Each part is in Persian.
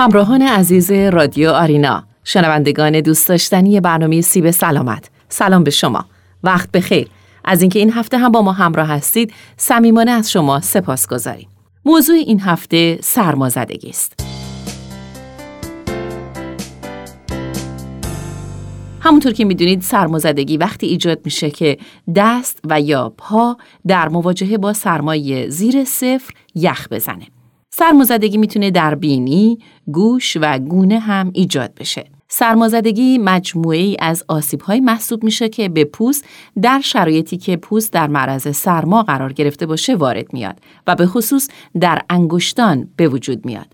همراهان عزیز رادیو آرینا شنوندگان دوست داشتنی برنامه سیب سلامت. سلام به شما. وقت بخیر. از اینکه این هفته هم با ما همراه هستید صمیمانه از شما سپاس گذاریم. موضوع این هفته سرمازدگی است. همونطور که می‌دونید سرمازدگی وقتی ایجاد میشه که دست و یا پا در مواجهه با سرمایه زیر صفر یخ بزنه. سرمازدگی می‌تونه در بینی، گوش و گونه هم ایجاد بشه. سرمازدگی مجموعه ای از آسیب های محسوب میشه که به پوست در شرایطی که پوست در معرض سرما قرار گرفته باشه وارد میاد و به خصوص در انگشتان به وجود میاد.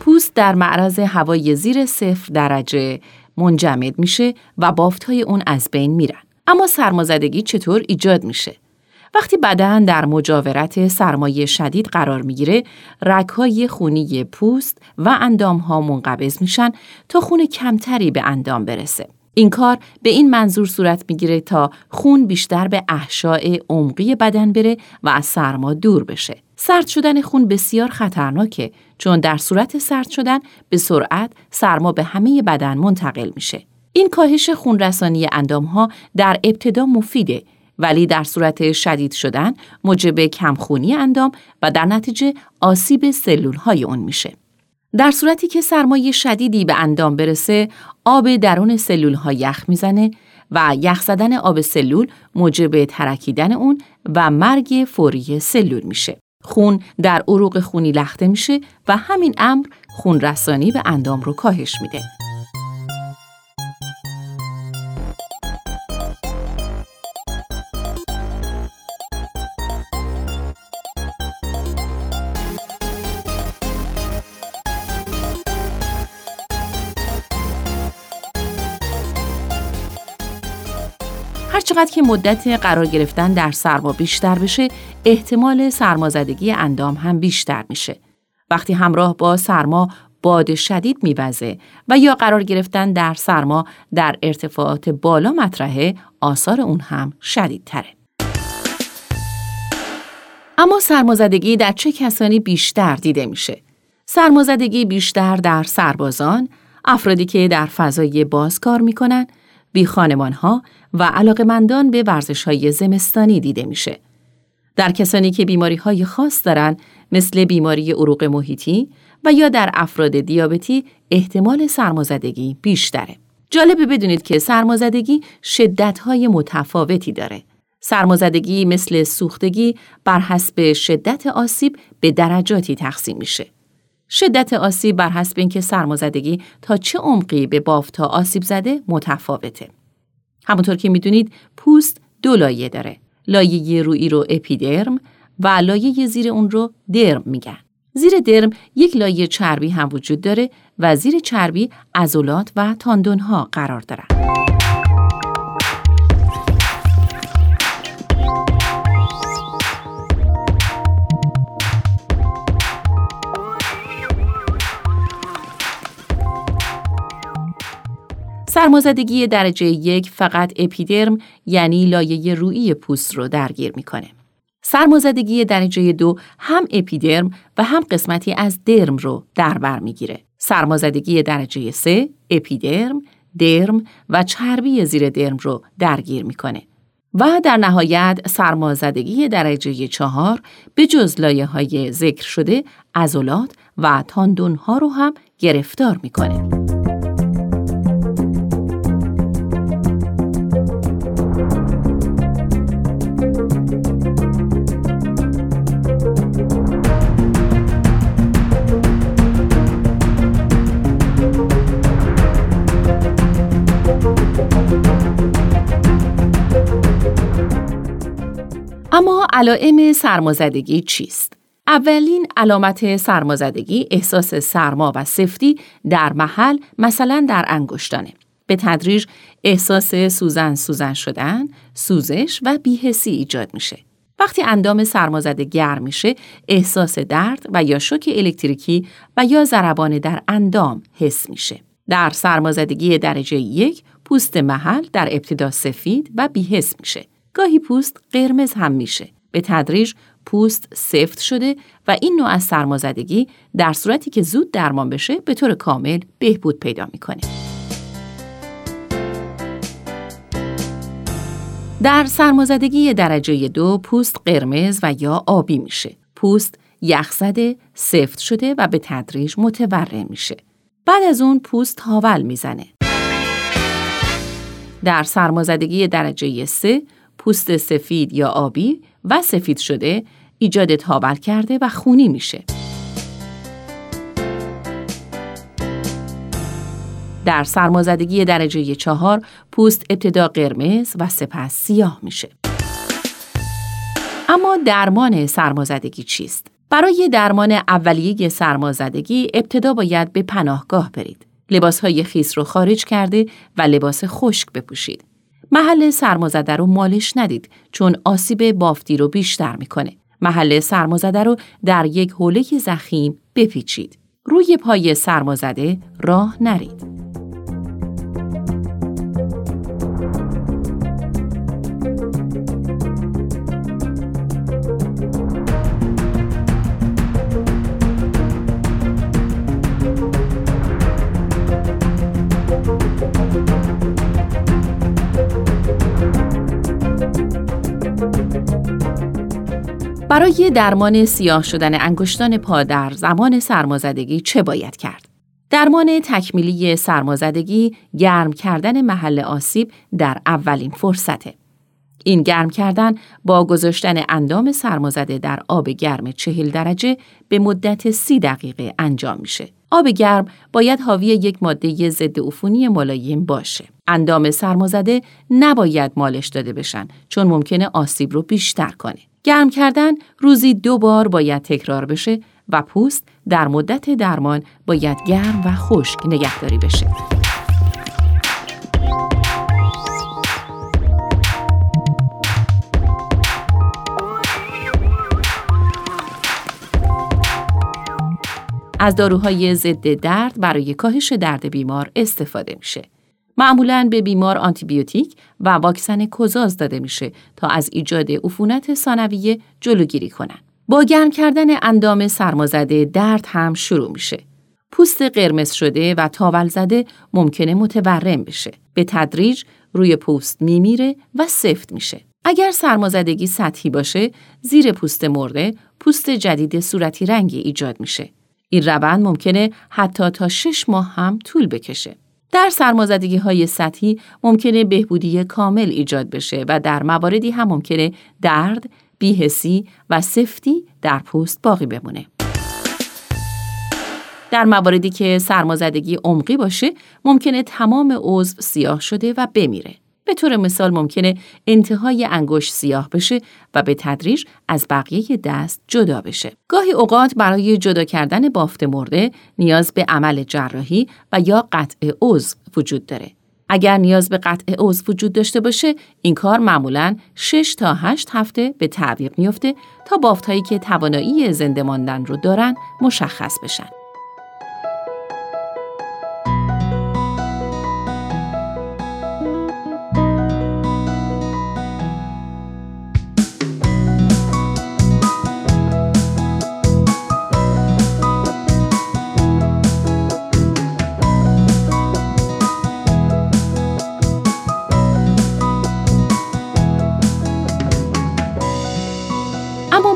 پوست در معرض هوای زیر صفر درجه منجمد میشه و بافت های اون از بین میرن. اما سرمازدگی چطور ایجاد میشه؟ وقتی بدن در مجاورت سرمایه شدید قرار می‌گیره، رگهای خونی پوست و اندام ها منقبض میشن تا خون کمتری به اندام برسه. این کار به این منظور صورت می‌گیره تا خون بیشتر به احشاء عمقی بدن بره و از سرما دور بشه. سرد شدن خون بسیار خطرناکه چون در صورت سرد شدن به سرعت سرما به همه بدن منتقل میشه. این کاهش خونرسانی اندام ها در ابتدا مفیده ولی در صورت شدید شدن موجب کمخونی اندام و در نتیجه آسیب سلول های اون میشه. در صورتی که سرمایه شدیدی به اندام برسه، آب درون سلول ها یخ می‌زنه و یخ زدن آب سلول موجب ترکیدن اون و مرگ فوری سلول میشه. خون در عروق خونی لخته میشه و همین امر خون رسانی به اندام رو کاهش میده. هرچقدر که مدت قرار گرفتن در سرما بیشتر بشه، احتمال سرمازدگی اندام هم بیشتر میشه. وقتی همراه با سرما باد شدید میوزه و یا قرار گرفتن در سرما در ارتفاعات بالا مطرحه، آثار اون هم شدیدتره. اما سرمازدگی در چه کسانی بیشتر دیده میشه؟ سرمازدگی بیشتر در سربازان، افرادی که در فضای باز کار می‌کنن، بی خانمان ها و علاقمندان به ورزش های زمستانی دیده میشه. در کسانی که بیماری های خاص دارن مثل بیماری عروق محیطی و یا در افراد دیابتی احتمال سرمازدگی بیشتره. جالبه بدونید که سرمازدگی های متفاوتی داره. سرمازدگی مثل سوختگی بر حسب شدت آسیب به درجاتی تقسیم میشه. شدت آسیب بر حسب اینکه سرمازدگی تا چه عمقی به بافت آسیب زده متفاوته. همونطور که می‌دونید پوست دو لایه داره. لایه روئی رو اپیدرم و لایه زیر اون رو درم میگن. زیر درم یک لایه چربی هم وجود داره و زیر چربی عضلات و تاندون ها قرار دارن. سرمازدگی درجه یک فقط اپیدرم یعنی لایه روئی پوست رو درگیر می‌کنه. سرمازدگی درجه دو هم اپیدرم و هم قسمتی از درم رو در بر می‌گیره. سرمازدگی درجه سه اپیدرم، درم و چربی زیر درم رو درگیر می‌کنه. و در نهایت سرمازدگی درجه چهار به جز لایه های ذکر شده عضلات و تاندون ها رو هم گرفتار می‌کنه. اما علائم سرمازدگی چیست؟ اولین علامت سرمازدگی احساس سرما و سفتی در محل مثلا در انگشتانه. به تدریج احساس سوزن سوزن شدن، سوزش و بیهسی ایجاد میشه. وقتی اندام سرمازده گرم میشه، احساس درد و یا شوک الکتریکی و یا ضربان در اندام حس میشه. در سرمازدگی درجه یک پوست محل در ابتدا سفید و بیحس میشه. گاهی پوست قرمز هم میشه. به تدریج پوست سفت شده و این نوع از سرمازدگی در صورتی که زود درمان بشه به طور کامل بهبود پیدا می‌کنه. در سرمازدگی درجه دو پوست قرمز و یا آبی میشه. پوست یخزده، سفت شده و به تدریج متورم میشه. بعد از اون پوست هاول می‌زنه. در سرمازدگی درجه سه پوست سفید یا آبی و سفید شده ایجاد تاول کرده و خونی میشه. در سرمازدگی درجه چهار پوست ابتدا قرمز و سپس سیاه میشه. اما درمان سرمازدگی چیست؟ برای درمان اولیه سرمازدگی ابتدا باید به پناهگاه برید. لباس های خیس رو خارج کرده و لباس خشک بپوشید. محل سرمازده رو مالش ندید چون آسیب بافتی رو بیشتر می‌کنه. محل سرمازده رو در یک حوله زخیم بپیچید. روی پای سرمازده راه نرید. برای درمان سیاه شدن انگشتان پا در زمان سرمازدگی چه باید کرد؟ درمان تکمیلی سرمازدگی گرم کردن محل آسیب در اولین فرصته. این گرم کردن با گذاشتن اندام سرمازده در آب گرم چهل درجه به مدت سی دقیقه انجام میشه. آب گرم باید حاوی یک ماده ضد عفونی ملایم باشه. اندام سرمازده نباید مالش داده بشن چون ممکنه آسیب رو بیشتر کنه. گرم کردن روزی دو بار باید تکرار بشه و پوست در مدت درمان باید گرم و خشک نگهداری بشه. از داروهای ضد درد برای کاهش درد بیمار استفاده میشه. معمولا به بیمار آنتیبیوتیک و واکسن کوزاز داده میشه تا از ایجاد عفونت ثانویه جلوگیری کنن. با گرم کردن اندام سرمازده درد هم شروع میشه. پوست قرمز شده و تاول زده ممکنه متورم بشه. به تدریج روی پوست میمیره و سفت میشه. اگر سرمازدگی سطحی باشه، زیر پوست مرده، پوست جدید صورتی رنگی ایجاد میشه. این روند ممکنه حتی تا شش ماه هم طول بکشه. در سرمازدگی های سطحی ممکنه بهبودی کامل ایجاد بشه و در مواردی هم ممکنه درد، بیهسی و سفتی در پوست باقی بمونه. در مواردی که سرمازدگی عمقی باشه ممکنه تمام عضو سیاه شده و بمیره. به طور مثال ممکنه انتهای انگشت سیاه بشه و به تدریج از بقیه دست جدا بشه. گاهی اوقات برای جدا کردن بافت مرده نیاز به عمل جراحی و یا قطع عضو وجود داره. اگر نیاز به قطع عضو وجود داشته باشه این کار معمولا 6 تا 8 هفته به تعویق میفته تا بافتهایی که توانایی زنده ماندن رو دارن مشخص بشن.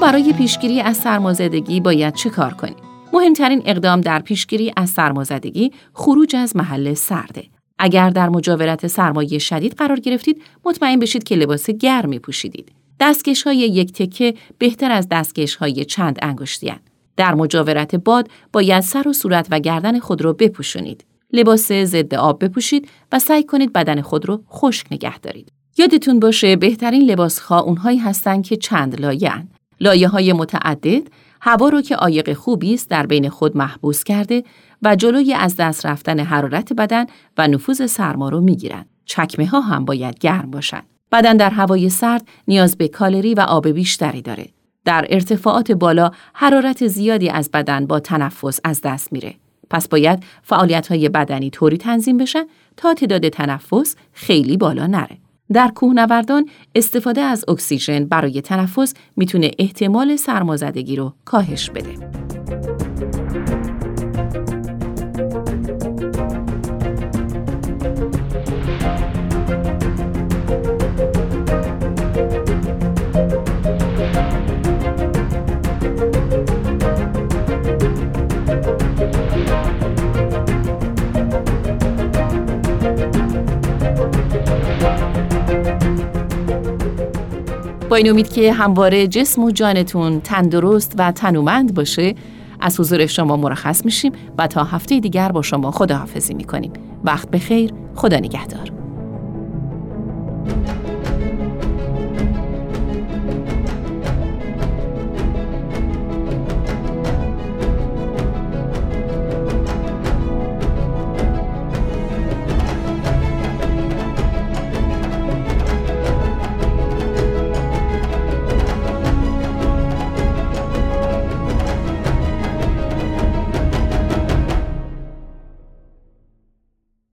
برای پیشگیری از سرمازدگی باید چه کار کنیم؟ مهمترین اقدام در پیشگیری از سرمازدگی خروج از محل سرده. اگر در مجاورت سرمایه شدید قرار گرفتید، مطمئن بشید که لباس گرمی پوشیدید. دستکش های یک تکه بهتر از دستکش های چند انگشتی در مجاورت باد باید سر و صورت و گردن خود را بپوشونید. لباس ضد آب بپوشید و سعی کنید بدن خود را خشک نگه دارید. یادتون باشه بهترین لباس ها اونهایی هستند که چند لایه لایه های متعدد هوا رو که عایق خوبی است در بین خود محبوس کرده و جلوی از دست رفتن حرارت بدن و نفوذ سرما رو می‌گیرند. چکمه ها هم باید گرم باشند. بدن در هوای سرد نیاز به کالری و آب بیشتری داره. در ارتفاعات بالا حرارت زیادی از بدن با تنفس از دست میره. پس باید فعالیت های بدنی طوری تنظیم بشن تا تعداد تنفس خیلی بالا نره. در کوهنوردان استفاده از اکسیژن برای تنفس می‌تونه احتمال سرمازدگی رو کاهش بده. این امید که همواره جسم و جانتون تندرست و تنومند باشه از حضور شما مرخص میشیم و تا هفته دیگر با شما خداحافظی می‌کنیم. وقت بخیر خدا نگهدار.